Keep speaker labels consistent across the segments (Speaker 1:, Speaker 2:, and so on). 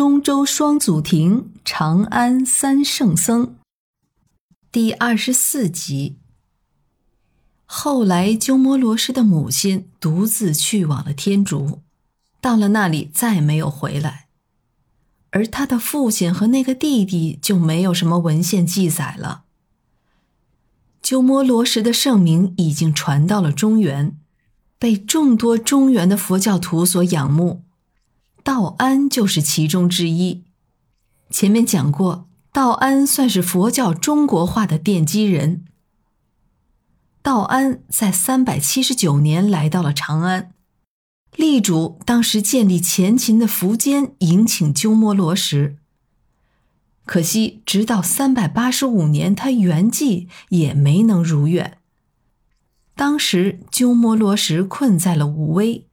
Speaker 1: 中州双祖庭，长安三圣僧。第二十四集。后来，鸠摩罗什的母亲独自去往了天竺，到了那里再没有回来，而他的父亲和那个弟弟就没有什么文献记载了。鸠摩罗什的盛名已经传到了中原，被众多中原的佛教徒所仰慕。道安就是其中之一。前面讲过，道安算是佛教中国化的奠基人。道安在三百七十九年来到了长安，力主当时建立前秦的苻坚迎请鸠摩罗什。可惜，直到三百八十五年，他圆寂也没能如愿。当时，鸠摩罗什困在了武威。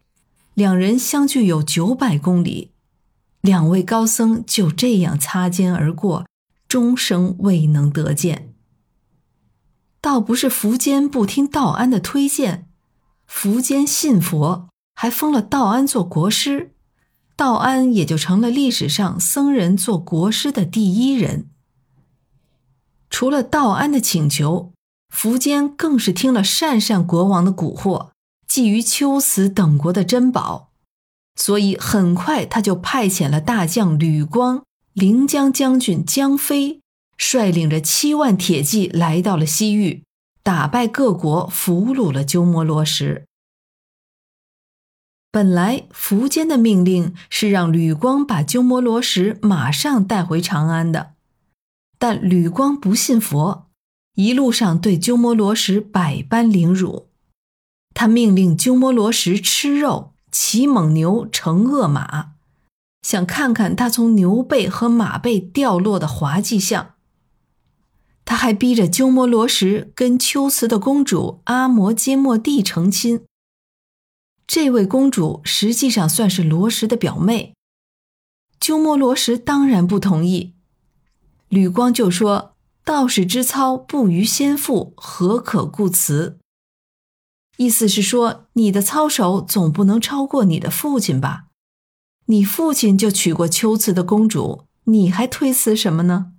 Speaker 1: 两人相距有九百公里，两位高僧就这样擦肩而过，终生未能得见。倒不是苻坚不听道安的推荐，苻坚信佛，还封了道安做国师，道安也就成了历史上僧人做国师的第一人。除了道安的请求，苻坚更是听了鄯善国王的蛊惑。觊觎龟兹等国的珍宝，所以很快他就派遣了大将吕光、临江将军江飞，率领着七万铁骑来到了西域，打败各国，俘虏了鸠摩罗什。本来苻坚的命令是让吕光把鸠摩罗什马上带回长安的，但吕光不信佛，一路上对鸠摩罗什百般凌辱。他命令鸠摩罗什吃肉，骑猛牛，乘恶马，想看看他从牛背和马背掉落的滑稽相。他还逼着鸠摩罗什跟龟兹的公主阿摩揭末帝成亲。这位公主实际上算是罗什的表妹。鸠摩罗什当然不同意。吕光就说：“道士之操不逾先父，何可故辞？”意思是说，你的操守总不能超过你的父亲吧？你父亲就娶过秋瓷的公主，你还推辞什么呢？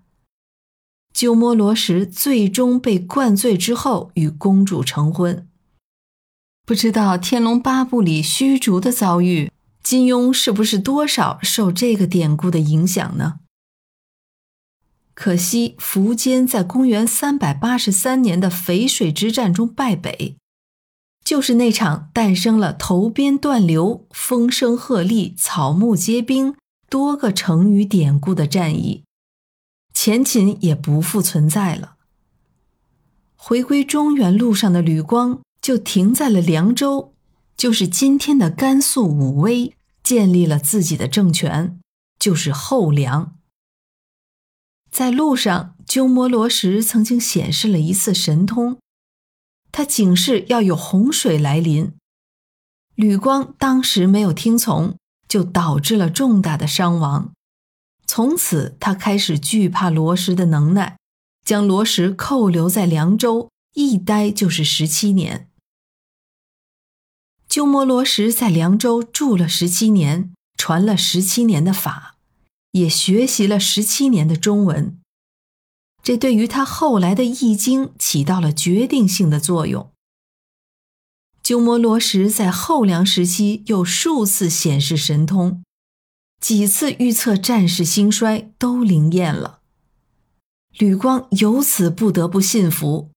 Speaker 1: 鸠摩罗什最终被灌醉之后与公主成婚。不知道《天龙八部》里虚竹的遭遇，金庸是不是多少受这个典故的影响呢？可惜苻坚在公元三百八十三年的淝水之战中败北。就是那场诞生了“头鞭断流”“风声鹤唳”“草木皆兵”多个成语典故的战役，前秦也不复存在了。回归中原路上的吕光就停在了凉州，就是今天的甘肃武威，建立了自己的政权，就是后梁。在路上，鸠摩罗什曾经显示了一次神通。他警示要有洪水来临，吕光当时没有听从，就导致了重大的伤亡。从此，他开始惧怕罗什的能耐，将罗什扣留在凉州，一待就是十七年。鸠摩罗什在凉州住了十七年，传了十七年的法，也学习了十七年的中文。这对于他后来的《易经》起到了决定性的作用。鸠摩罗什在后梁时期又数次显示神通，几次预测战事兴衰都灵验了。吕光由此不得不信服，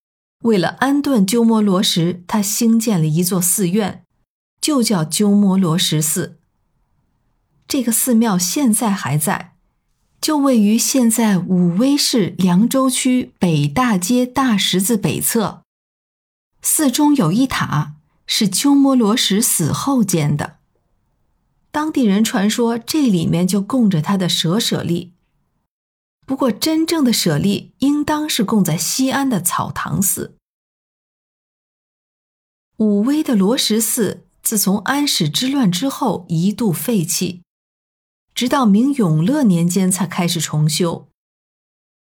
Speaker 1: 为了安顿鸠摩罗什，他兴建了一座寺院，就叫鸠摩罗什寺。这个寺庙现在还在。就位于现在武威市凉州区北大街大十字北侧，寺中有一塔，是鸠摩罗什死后建的。当地人传说这里面就供着他的舍舍利，不过真正的舍利应当是供在西安的草堂寺。武威的罗什寺自从安史之乱之后一度废弃。直到明永乐年间才开始重修。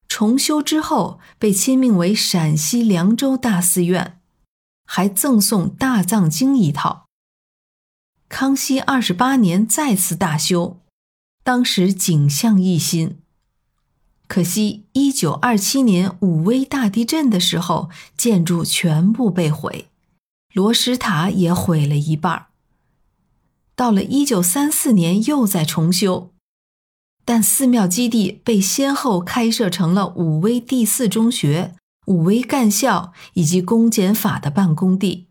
Speaker 1: 重修之后被亲命为陕西凉州大寺院，还赠送大藏经一套。康熙二十八年再次大修，当时景象一新。可惜，一九二七年武威大地震的时候，建筑全部被毁，罗什塔也毁了一半。到了一九三四年，又在重修，但寺庙基地被先后开设成了武威第四中学、武威干校以及公检法的办公地。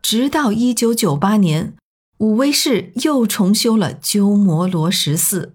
Speaker 1: 直到一九九八年，武威市又重修了鸠摩罗什寺。